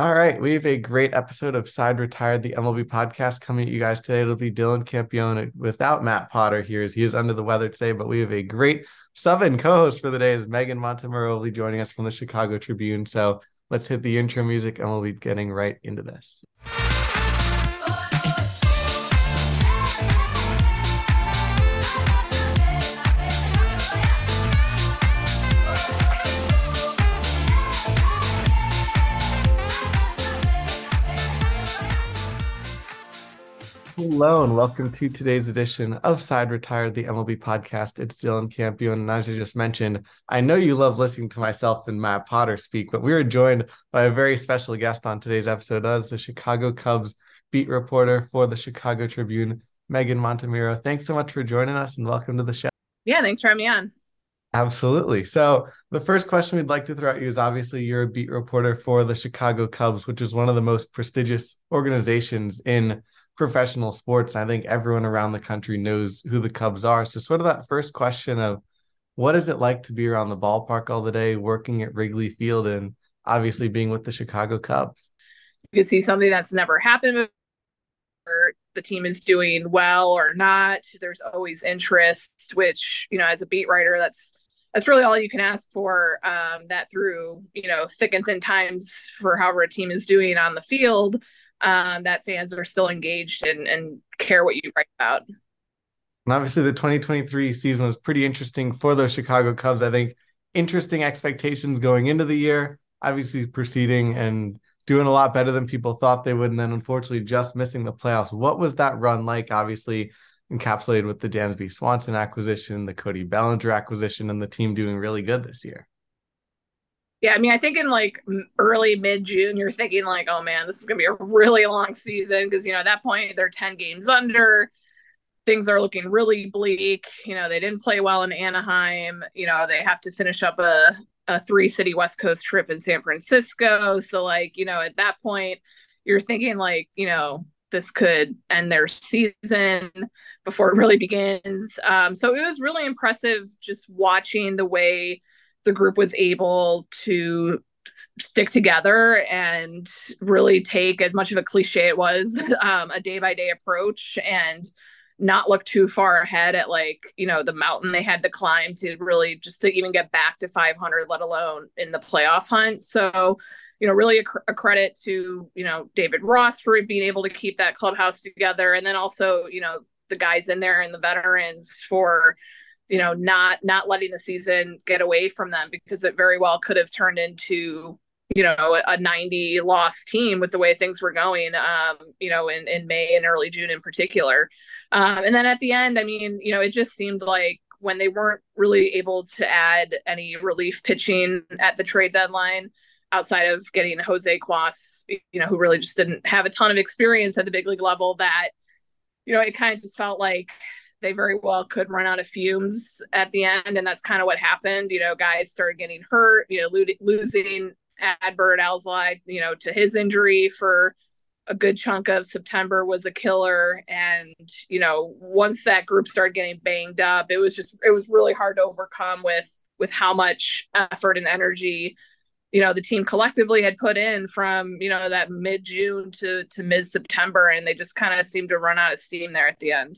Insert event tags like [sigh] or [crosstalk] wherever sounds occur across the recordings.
All right, we have a great episode of Side Retired, the MLB podcast coming at you guys today. It'll be Dylan Campione without Matt Potter here as he is under the weather today, but we have a great sub co-host for the day is Meghan Montemurro will be joining us from the Chicago Tribune. So let's hit the intro music and we'll be getting right into this. Hello and welcome to today's edition of Side Retired, the MLB podcast. It's Dylan Campione. And as I just mentioned, I know you love listening to myself and Matt Potter speak, but we are joined by a very special guest on today's episode. Is the Chicago Cubs beat reporter for the Chicago Tribune, Meghan Montemurro. Thanks so much for joining us and welcome to the show. Yeah, thanks for having me on. Absolutely. So, the first question we'd like to throw at you is obviously you're a beat reporter for the Chicago Cubs, which is one of the most prestigious organizations in professional sports. I think everyone around the country knows who the Cubs are. So, sort of that first question of what is it like to be around the ballpark all the day, working at Wrigley Field, and obviously being with the Chicago Cubs? You can see something that's never happened or the team is doing well or not. There's always interest, which, you know, as a beat writer, that's that's really all you can ask for. Um, that through, you know, thick and thin times for however a team is doing on the field, um, that fans are still engaged and, and care what you write about. And obviously, the 2023 season was pretty interesting for those Chicago Cubs. I think interesting expectations going into the year, obviously proceeding and doing a lot better than people thought they would. And then unfortunately, just missing the playoffs. What was that run like? Obviously, encapsulated with the Dansby Swanson acquisition, the Cody Bellinger acquisition, and the team doing really good this year. Yeah, I mean, I think in like early mid June, you're thinking like, oh man, this is gonna be a really long season because you know at that point they're ten games under, things are looking really bleak. You know, they didn't play well in Anaheim. You know, they have to finish up a a three city West Coast trip in San Francisco. So like, you know, at that point, you're thinking like, you know, this could end their season before it really begins. Um, so it was really impressive just watching the way the group was able to stick together and really take as much of a cliche it was [laughs] um, a day by day approach and not look too far ahead at like you know the mountain they had to climb to really just to even get back to 500 let alone in the playoff hunt. So you know really a, cr- a credit to you know david ross for being able to keep that clubhouse together. And then also you know the guys in there and the veterans for you know not not letting the season get away from them because it very well could have turned into you know a 90 loss team with the way things were going um you know in in May and early June in particular. Um and then at the end I mean you know it just seemed like when they weren't really able to add any relief pitching at the trade deadline outside of getting Jose Cuas you know who really just didn't have a ton of experience at the big league level that you know it kind of just felt like they very well could run out of fumes at the end. And that's kind of what happened. You know, guys started getting hurt, you know, lo- losing Adbert Alzolay, you know, to his injury for a good chunk of September was a killer. And, you know, once that group started getting banged up, it was just, it was really hard to overcome with, with how much effort and energy you know the team collectively had put in from you know that mid June to to mid September, and they just kind of seemed to run out of steam there at the end.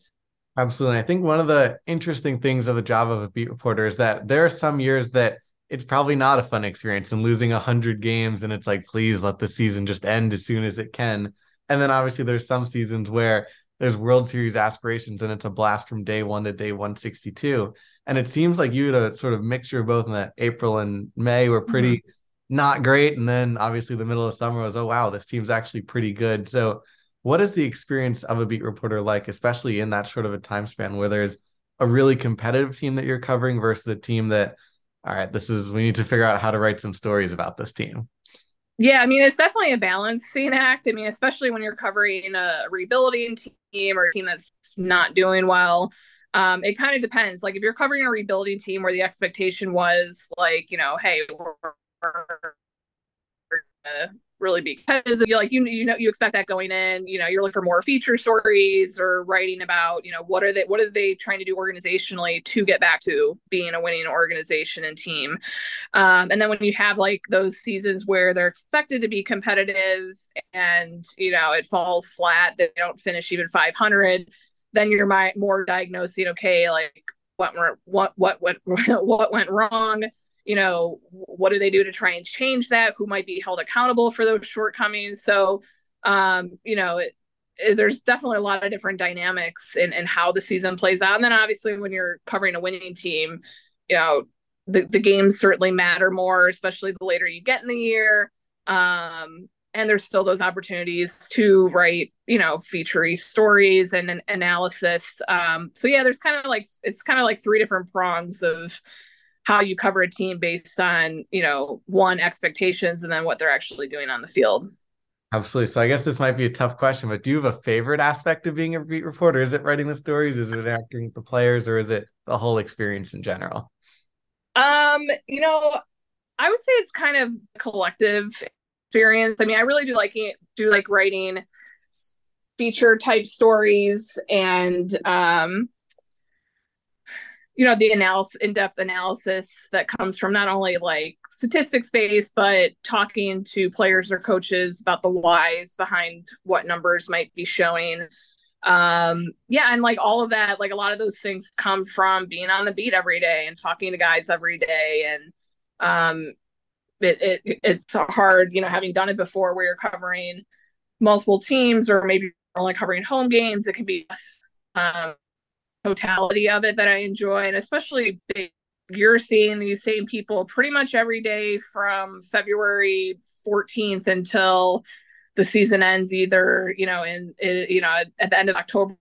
Absolutely. I think one of the interesting things of the job of a beat reporter is that there are some years that it's probably not a fun experience and losing 100 games and it's like please let the season just end as soon as it can. And then obviously there's some seasons where there's World Series aspirations and it's a blast from day 1 to day 162. And it seems like you had a sort of mixture both in that April and May were pretty mm-hmm. not great and then obviously the middle of summer was oh wow, this team's actually pretty good. So what is the experience of a beat reporter like, especially in that sort of a time span where there's a really competitive team that you're covering versus a team that, all right, this is we need to figure out how to write some stories about this team. Yeah, I mean, it's definitely a balancing act. I mean, especially when you're covering a rebuilding team or a team that's not doing well. Um, it kind of depends. Like if you're covering a rebuilding team where the expectation was like, you know, hey, we're really because. You like you you know you expect that going in. You know you're looking for more feature stories or writing about you know what are they what are they trying to do organizationally to get back to being a winning organization and team. Um, and then when you have like those seasons where they're expected to be competitive and you know it falls flat, they don't finish even 500, then you're my, more diagnosing okay like what what what what what went [laughs] wrong you know what do they do to try and change that? Who might be held accountable for those shortcomings? So um you know it, it, there's definitely a lot of different dynamics in, in how the season plays out. And then obviously when you're covering a winning team you know the, the games certainly matter more especially the later you get in the year. Um and there's still those opportunities to write you know featurey stories and an analysis. Um so yeah there's kind of like it's kind of like three different prongs of how you cover a team based on you know one expectations and then what they're actually doing on the field. Absolutely. So i guess this might be a tough question but do you have a favorite aspect of being a beat reporter? Is it writing the stories? Is it acting with the players? Or is it the whole experience in general? Um you know i would say it's kind of collective experience. I mean i really do like it do like writing feature type stories and um you know the analysis in-depth analysis that comes from not only like statistics based but talking to players or coaches about the whys behind what numbers might be showing. Um yeah and like all of that like a lot of those things come from being on the beat every day and talking to guys every day. And um it, it it's hard you know having done it before where you're covering multiple teams or maybe only covering home games it can be um totality of it that I enjoy, and especially you're seeing these same people pretty much every day from February 14th until the season ends, either you know in, you know at the end of October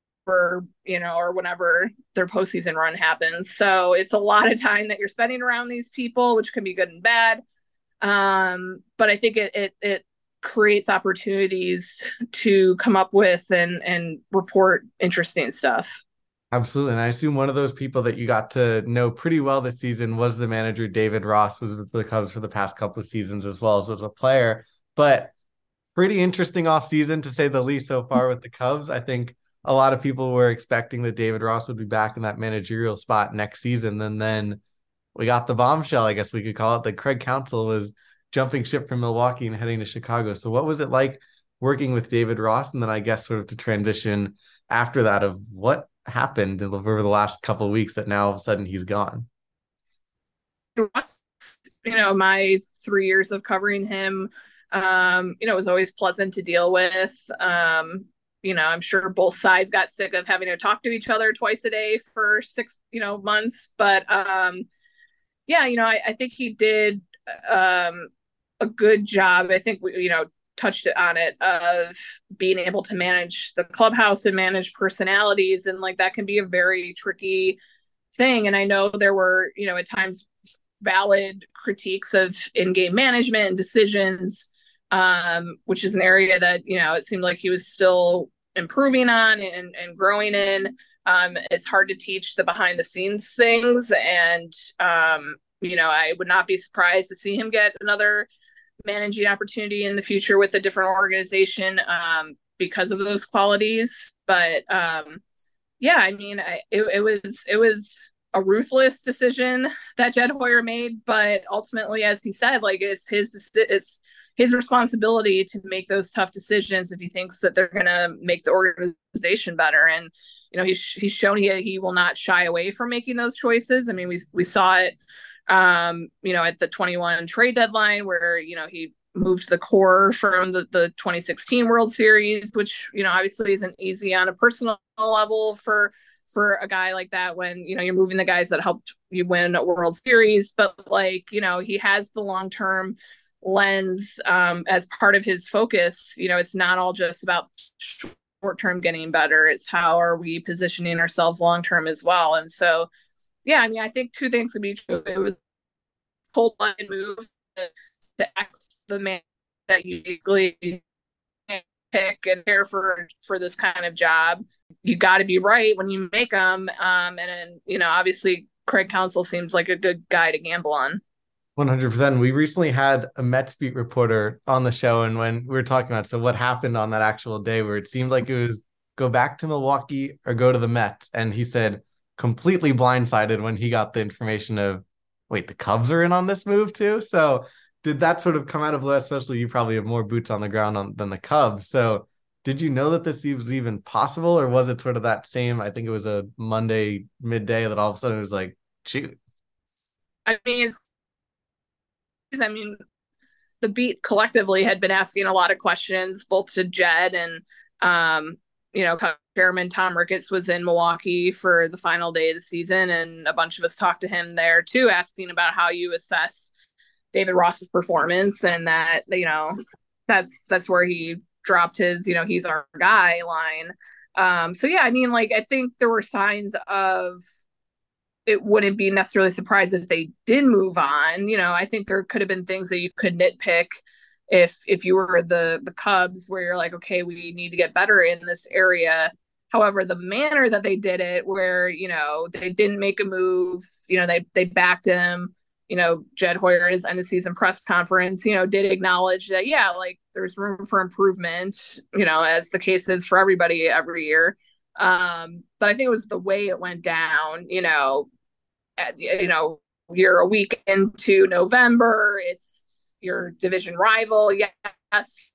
you know, or whenever their postseason run happens. So it's a lot of time that you're spending around these people, which can be good and bad. Um, but I think it it it creates opportunities to come up with and and report interesting stuff. Absolutely. And I assume one of those people that you got to know pretty well this season was the manager, David Ross, was with the Cubs for the past couple of seasons as well as as a player. But pretty interesting off season to say the least so far with the Cubs. I think a lot of people were expecting that David Ross would be back in that managerial spot next season. And then we got the bombshell, I guess we could call it, that Craig Counsell was jumping ship from Milwaukee and heading to Chicago. So what was it like working with David Ross? And then I guess sort of to transition after that of what happened over the last couple of weeks that now all of a sudden he's gone? You know, my three years of covering him, um, you know, was always pleasant to deal with. Um, you know, I'm sure both sides got sick of having to talk to each other twice a day for six, you know, months. But um, yeah, you know, I, I think he did um, a good job. I think, we, you know, touched on it of being able to manage the clubhouse and manage personalities and like that can be a very tricky thing. And i know there were you know at times valid critiques of in-game management and decisions um, which is an area that you know it seemed like he was still improving on and, and growing in. Um, it's hard to teach the behind the scenes things and um, you know i would not be surprised to see him get another managing opportunity in the future with a different organization um, because of those qualities. But um, yeah, I mean, I, it, it was it was a ruthless decision that Jed Hoyer made, but ultimately, as he said, like it's his it's his responsibility to make those tough decisions if he thinks that they're going to make the organization better. And you know, he's he's shown he he will not shy away from making those choices. I mean, we we saw it um, you know, at the 21 trade deadline where, you know, he moved the core from the, the 2016 World Series, which, you know, obviously isn't easy on a personal level for for a guy like that when, you know, you're moving the guys that helped you win a World Series. But like, you know, he has the long term lens um, as part of his focus. You know, it's not all just about short term getting better. It's how are we positioning ourselves long term as well. And so yeah, I mean, I think two things could be true. It was cold line move to, to X the man that you usually pick and care for for this kind of job. You got to be right when you make them. Um, and then you know, obviously, Craig Counsell seems like a good guy to gamble on. 100%. We recently had a Mets beat reporter on the show. And when we were talking about, so what happened on that actual day where it seemed like it was go back to Milwaukee or go to the Mets. And he said completely blindsided when he got the information of, wait, the Cubs are in on this move too. So did that sort of come out of blue? Especially you probably have more boots on the ground on, than the Cubs. So did you know that this was even possible or was it sort of that same, I think it was a Monday midday that all of a sudden it was like, shoot. I mean, it's I mean, the beat collectively had been asking a lot of questions, both to Jed and, um, you know, Chairman Tom Ricketts was in Milwaukee for the final day of the season, and a bunch of us talked to him there too, asking about how you assess David Ross's performance, and that you know, that's that's where he dropped his, you know, he's our guy line. Um, so yeah, I mean, like I think there were signs of it wouldn't be necessarily surprised if they did move on. You know, I think there could have been things that you could nitpick if if you were the the Cubs where you're like, okay, we need to get better in this area. However, the manner that they did it, where you know they didn't make a move, you know they they backed him. You know, Jed Hoyer in his end of season press conference, you know, did acknowledge that yeah, like there's room for improvement. You know, as the case is for everybody every year. Um, but I think it was the way it went down. You know, you know, you're a week into November. It's your division rival. Yes,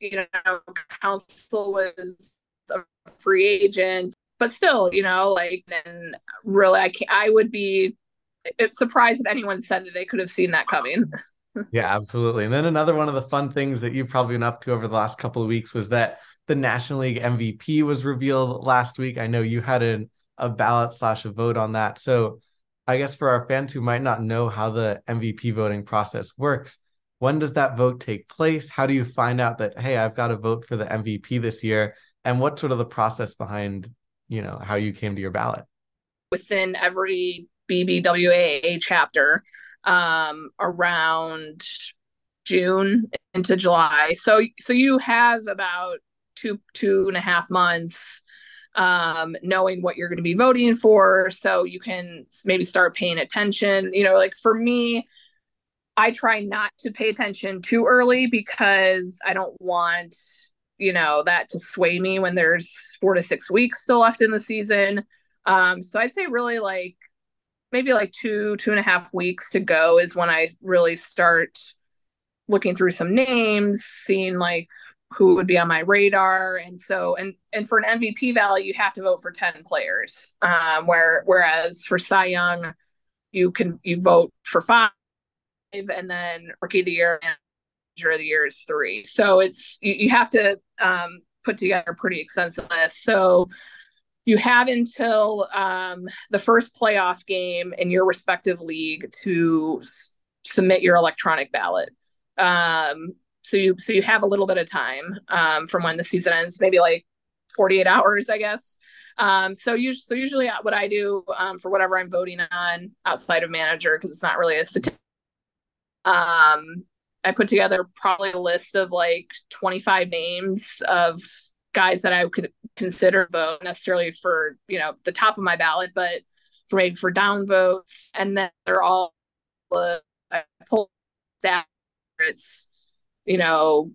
you know, Counsell was a free agent, but still, you know, like, and really, I, can't, I would be surprised if anyone said that they could have seen that coming. [laughs] yeah, absolutely. And then another one of the fun things that you've probably been up to over the last couple of weeks was that the National League MVP was revealed last week. I know you had an, a ballot slash a vote on that. So I guess for our fans who might not know how the MVP voting process works, when does that vote take place? How do you find out that hey, I've got to vote for the MVP this year? And what's sort of the process behind, you know, how you came to your ballot? Within every BBWAA chapter, um, around June into July. So so you have about two two and a half months um, knowing what you're going to be voting for. So you can maybe start paying attention. You know, like for me, I try not to pay attention too early because I don't want, you know, that to sway me when there's four to six weeks still left in the season. Um, so I'd say really like maybe like two, two and a half weeks to go is when I really start looking through some names, seeing like who would be on my radar. And so and and for an mvp value you have to vote for 10 players. Um where whereas for cy young you can you vote for five and then rookie of the year and manager of the year is three. So it's you, you have to um put together a pretty extensive list. So you have until um, the first playoff game in your respective league to s- submit your electronic ballot. Um, so you so you have a little bit of time um, from when the season ends, maybe like 48 [laughs] hours, I guess. Um, so usually, so usually what I do um, for whatever I'm voting on outside of manager, because it's not really a statistic. Um, I put together probably a list of like 25 names of guys that I could consider vote necessarily for you know the top of my ballot, but for maybe for down votes, and then they're all uh, I pull that it's you know,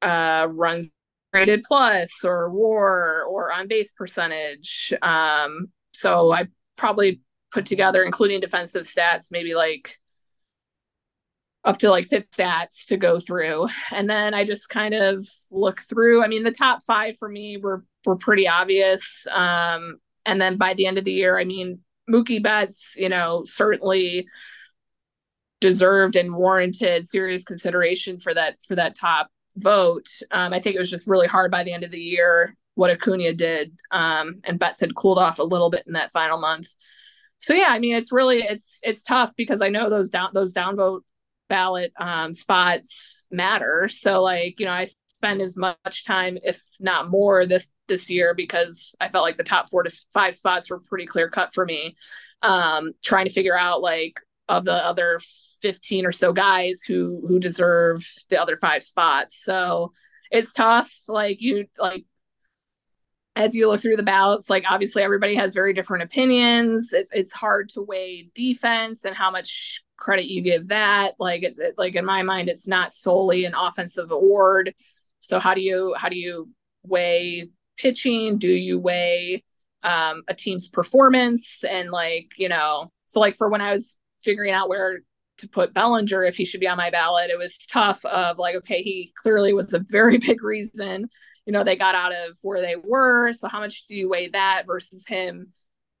uh, runs rated plus or war or on base percentage. Um, so I probably put together, including defensive stats, maybe like up to like fifth stats to go through. And then I just kind of look through. I mean, the top five for me were were pretty obvious. Um, and then by the end of the year, I mean, Mookie Betts, you know, certainly deserved and warranted serious consideration for that for that top vote. Um, I think it was just really hard by the end of the year what Acuna did, um, and Betts had cooled off a little bit in that final month. So yeah, I mean it's really it's it's tough because I know those down those downvote ballot um, spots matter. So like you know I spend as much time, if not more, this this year because I felt like the top four to five spots were pretty clear cut for me. Um, trying to figure out like of the other 15 or so guys who who deserve the other five spots. So it's tough. Like you like as you look through the ballots, like obviously everybody has very different opinions. It's it's hard to weigh defense and how much credit you give that. Like it's it, like in my mind, it's not solely an offensive award. So how do you how do you weigh pitching? Do you weigh um, a team's performance and like you know? So like for when I was figuring out where to put Bellinger if he should be on my ballot, it was tough. Of like okay, he clearly was a very [laughs] big reason. You know they got out of where they were. So how much do you weigh that versus him?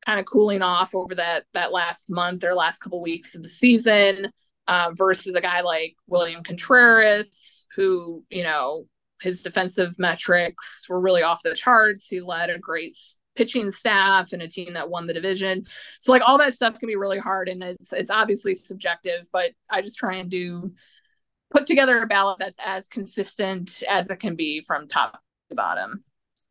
kind of cooling off over that that last month or last couple weeks of the season uh, versus a guy like William Contreras, who you know his defensive metrics were really off the charts. He led a great pitching staff and a team that won the division. So like all that stuff can be really hard and it's it's obviously subjective, but I just try and do put together a ballot that's as consistent as it can be from top to bottom.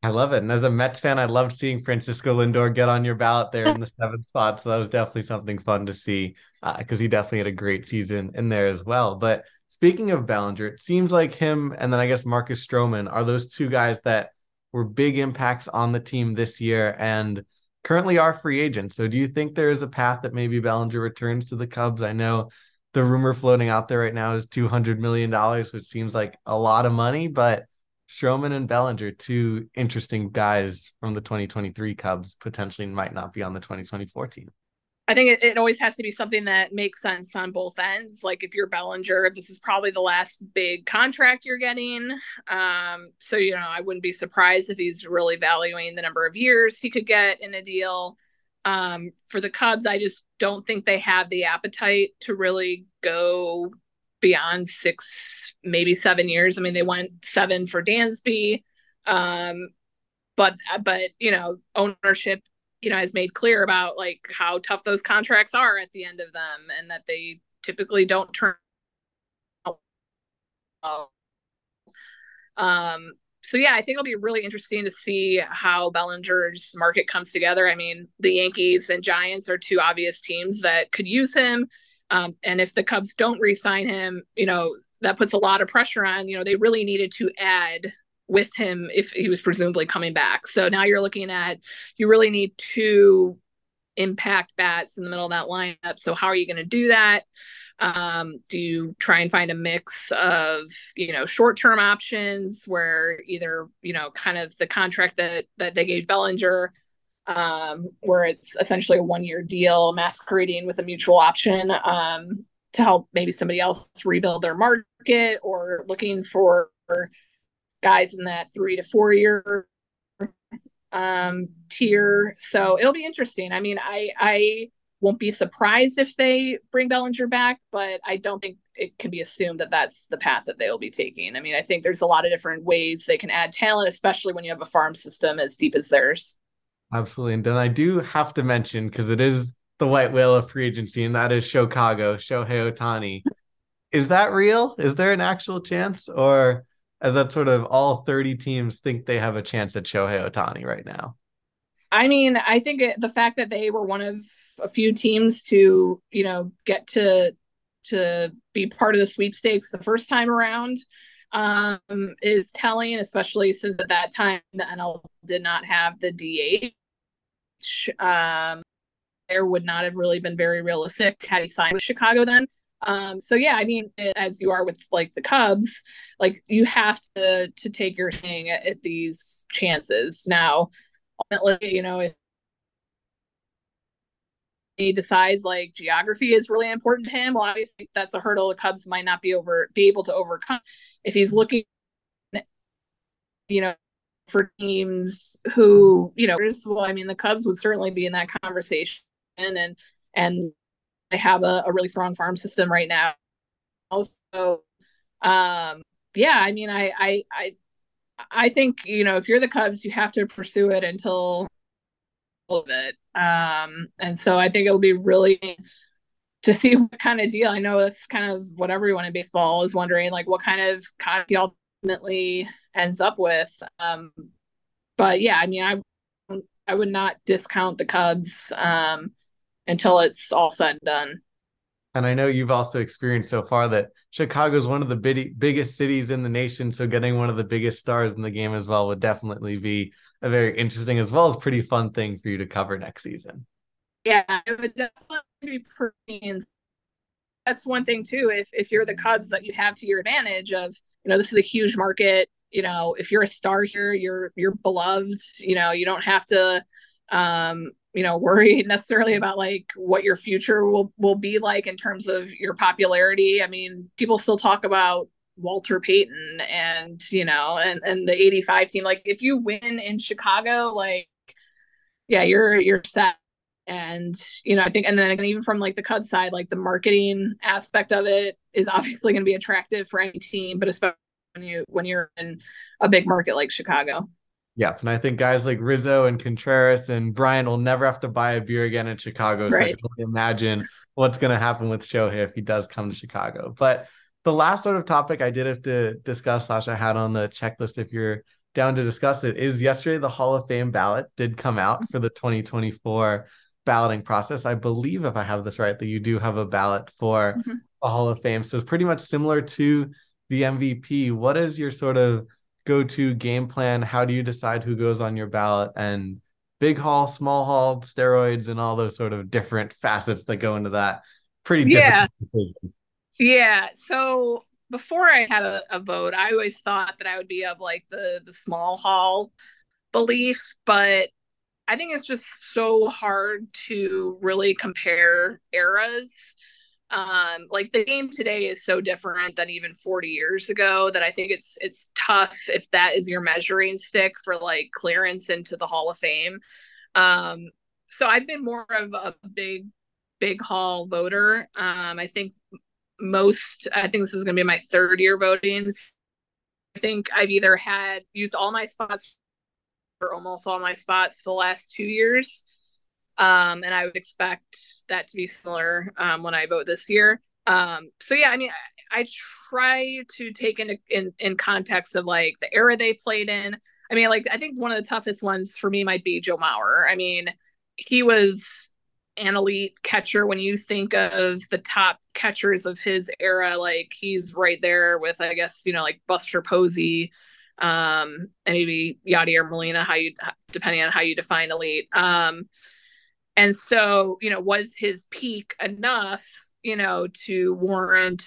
I love it. And as a Mets fan, I loved seeing Francisco Lindor get on your ballot there in the [laughs] seventh spot. So that was definitely something fun to see because uh, he definitely had a great season in there as well. But speaking of Bellinger, it seems like him and then I guess Marcus Stroman are those two guys that were big impacts on the team this year and currently are free agents. So do you think there is a path that maybe Bellinger returns to the Cubs? I know the rumor floating out there right now is $200 million, which seems like a lot of money, but Stroman and Bellinger, two interesting guys from the 2023 Cubs, potentially might not be on the 2024 team. I think it, it, always has to be something that makes sense on both ends. Like if you're Bellinger, this is probably the last big contract you're getting. Um, so you know, I wouldn't be surprised if he's really valuing the number of years he could get in a deal. Um, for the Cubs, I just don't think they have the appetite to really go beyond six, maybe seven years. I mean, they went seven for Dansby, um, but but you know, ownership, you know, has made clear about like how tough those contracts are at the end of them, and that they typically don't turn. Um, so yeah, I think it'll be really interesting to see how Bellinger's market comes together. I mean, the Yankees and Giants are two obvious teams that could use him. Um, and if the Cubs don't re-sign him, you know, that puts a lot of pressure on, you know, they really needed to add with him if he was presumably coming back. So now you're looking at you really need two impact bats in the middle of that lineup. So how are you going to do that? Um, do you try and find a mix of you know short-term options where either you know kind of the contract that that they gave Bellinger um, where it's essentially a one year deal masquerading with a mutual option um, to help maybe somebody else rebuild their market or looking for guys in that three to four year um, tier. So it'll be interesting. I mean, I, I won't be surprised if they bring Bellinger back, but I don't think it can be assumed that that's the path that they'll be taking. I mean, I think there's a lot of different ways they can add talent, especially when you have a farm system as deep as theirs. Absolutely. And then I do have to mention because it is the white whale of free agency, and that is Sho-cago, Shohei Ohtani. is that real? Is there an actual chance? Or as that sort of all 30 teams think they have a chance at Shohei Ohtani right now? I mean, I think it, the fact that they were one of a few teams to, you know, get to to be part of the sweepstakes the first time around um, is telling, especially since at that time the NL did not have the DH um, there would not have really been very realistic had he signed with Chicago then. Um, so yeah, I mean, as you are with like the Cubs, like you have to to take your thing at, at these chances. Now, ultimately, you know, if he decides like geography is really important to him, well, obviously that's a hurdle the Cubs might not be over be able to overcome. If he's looking, you know, for teams who, you know, well, I mean, the Cubs would certainly be in that conversation, and and they have a, a really strong farm system right now. Also, um, yeah, I mean, I, I, I, I think you know, if you're the Cubs, you have to pursue it until all of it. Um, and so I think it'll be really to see what kind of deal. I know that's kind of what everyone in baseball is wondering, like what kind of contract ultimately ends up with. Um, but yeah, I mean, I I would not discount the Cubs um, until it's all said and done. And I know you've also experienced so far that Chicago is one of the big, biggest cities in the nation. So getting one of the biggest stars in the game as well would definitely be a very interesting as well as pretty fun thing for you to cover next season. Yeah, it would definitely be pretty that's one thing too. If if you're the Cubs that you have to your advantage of, you know, this is a huge market. You know, if you're a star here, you're you're beloved. You know, you don't have to um, you know, worry [laughs] necessarily about like what your future will will be like in terms of your popularity. I mean, people still talk about Walter Payton and you know, and and the 85 team. Like if you win in Chicago, like yeah, you're you're set and you know i think and then even from like the cubs side like the marketing aspect of it is [laughs] obviously going to be attractive for any team but especially when you when you're in a big market like chicago yeah and i think guys like rizzo and contreras and Bryant will never have to buy a beer again in chicago so right. i can imagine what's going to happen with shohei if he does come to chicago but the last sort of topic i did have to discuss slash i had on the checklist if you're down to discuss it is yesterday the hall of fame ballot did come out for the 2024 balloting process. I believe, if I have this right, that you do have a ballot for mm-hmm. a Hall of Fame. So it's pretty much similar to the MVP. What is your sort of go to game plan? How do you decide who goes on your ballot? And big hall, small hall, steroids, and all those sort of different facets that go into that. Pretty yeah. Yeah. So before I had a, a vote, I always thought that I would be of like the the small hall belief, but I think it's just so hard to really compare eras. Um, like the game today is so different than even 40 years ago that I think it's it's tough if that is your measuring stick for like clearance into the Hall of Fame. Um, so I've been more of a big big hall voter. Um, I think most I think this is going to be my third year voting. I think I've either had used all my spots for almost all my spots the last two years. Um, and I would expect that to be similar um, when I vote this year. Um, so yeah, I mean, I, I try to take in, in context of like the era they played in. I mean, like I think one of the toughest ones for me might be Joe Mauer. I mean, he was an elite catcher when you think of the top catchers of his era. Like he's right there with, I guess, you know, like Buster Posey, um, and maybe Yadier Molina, how you depending on how you define elite. Um, and so, you know, was his peak enough, you know, to warrant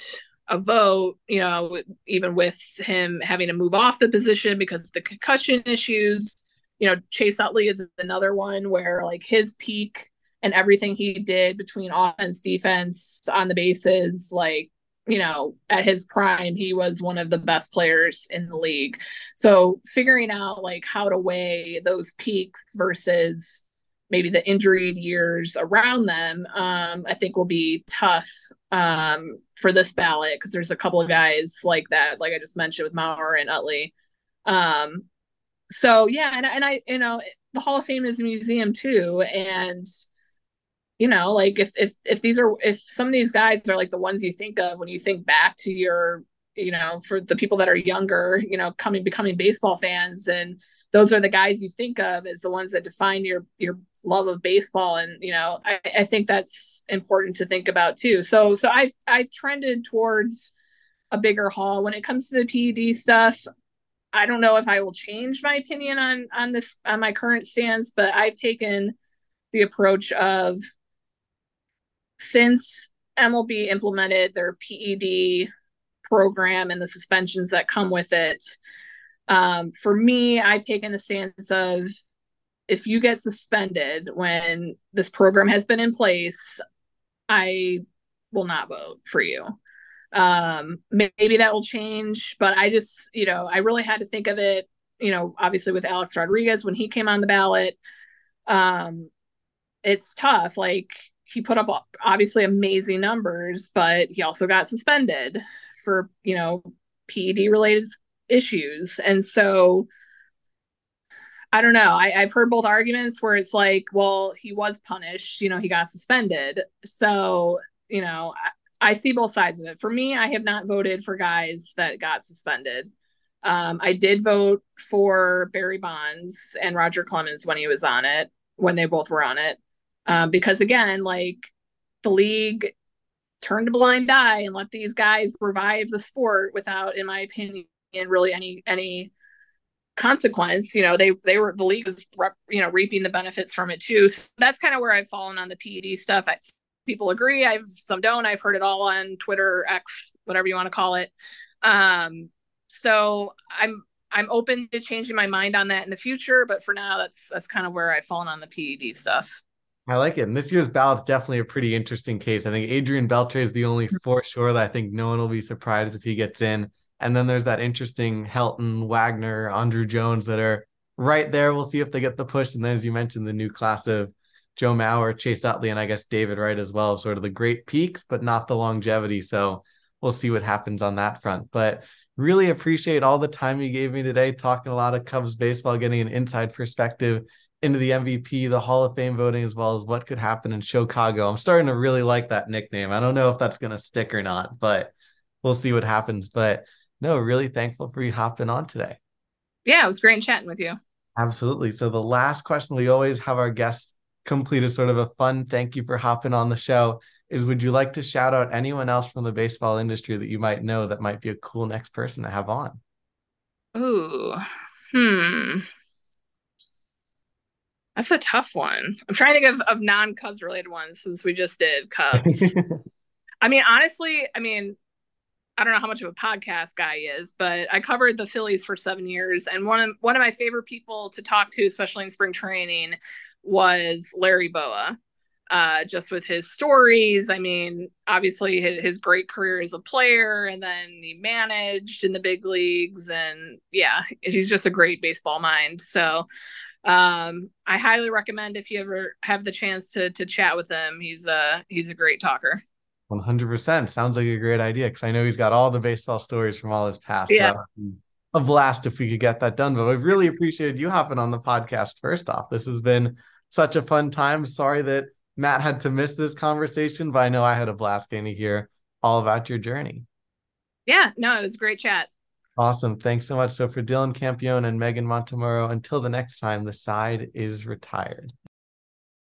a vote, you know, even with him having to move off the position because of the concussion issues. You know, Chase Utley is another one where like his peak and everything he did between offense, defense, on the bases, like you know, at his prime, he was one of the best players in the league. So figuring out like how to weigh those peaks versus maybe the injured years around them, um, I think will be tough um, for this ballot because there's a couple of guys like that, like I just mentioned with Mauer and Utley. Um, so yeah, and, and I, you know, the Hall of Fame is a museum too, and you know like if if if these are if some of these guys are like the ones you think of when you think back to your you know for the people that are younger you know coming becoming baseball fans and those are the guys you think of as the ones that define your your love of baseball. And you know I, I think that's important to think about too. So so i've i've trended towards a bigger hall when it comes to the ped stuff i don't know if i will change my opinion on on this on my current stance but i've taken the approach of since MLB implemented their PED program and the suspensions that come with it, um, for me, I've taken the stance of if you get suspended when this program has been in place, I will not vote for you. Um, maybe that will change, but I just, you know, I really had to think of it, you know, obviously with Alex Rodriguez when he came on the ballot. Um, it's tough. Like, he put up obviously amazing numbers, but he also got suspended for, you know, PED related issues. And so I don't know. I, have heard both arguments where it's like, well, he was punished, you know, he got suspended. So, you know, I, I see both sides of it. For me, I have not voted for guys that got suspended. Um, I did vote for Barry Bonds and Roger Clemens when he was on it, when they both were on it um, because again, like the league turned a blind eye and let these guys revive the sport without, in my opinion, really any any consequence. You know, they they were the league was you know reaping the benefits from it too. So that's kind of where I've fallen on the PED stuff. I, people agree. I've some don't. I've heard it all on Twitter, X, whatever you want to call it. Um, so I'm I'm open to changing my mind on that in the future, but for now, that's that's kind of where I've fallen on the PED stuff. I like it. And this year's ballot's definitely a pretty interesting case. I think Adrian Beltre is the only for sure that I think no one will be surprised if he gets in. And then there's that interesting Helton, Wagner, Andruw Jones that are right there. We'll see if they get the push. And then, as you mentioned, the new class of Joe Mauer, Chase Utley, and I guess David Wright as well, sort of the great peaks, but not the longevity. So we'll see what happens on that front. But really appreciate all the time you gave me today, talking a lot of Cubs baseball, getting an inside perspective into the MVP, the Hall of Fame voting, as well as what could happen in Chicago. I'm starting to really like that nickname. I don't know if that's going to stick or not, but we'll see what happens. But no, really thankful for you hopping on today. Yeah, it was great chatting with you. Absolutely. So the last question we always have our guests complete is sort of a fun thank you for hopping on the show is would you like to shout out anyone else from the baseball industry that you might know that might be a cool next person to have on? Ooh. Hmm. That's a tough one. I'm trying to think of, of non Cubs related ones since we just did Cubs. [laughs] I mean, honestly, I mean, I don't know how much of a podcast guy he is, but I covered the Phillies for seven years, and one of one of my favorite people to talk to, especially in spring training, was Larry Bowa. Uh, just with his stories, I mean, obviously his, his great career as a player, and then he managed in the big leagues, and yeah, he's just a great baseball mind. So um, I highly recommend if you ever have the chance to to chat with him. He's a he's a great talker. 100% sounds like a great idea because I know he's got all the baseball stories from all his past. Yeah. A blast if we could get that done. But I've really appreciated you hopping on the podcast first off. This has been such a fun time. Sorry that Matt had to miss this conversation, but I know I had a blast getting to hear all about your journey. Yeah, no, it was a great chat. Awesome. Thanks so much. So for Dylan Campione and Meghan Montemurro, until the next time, the side is retired.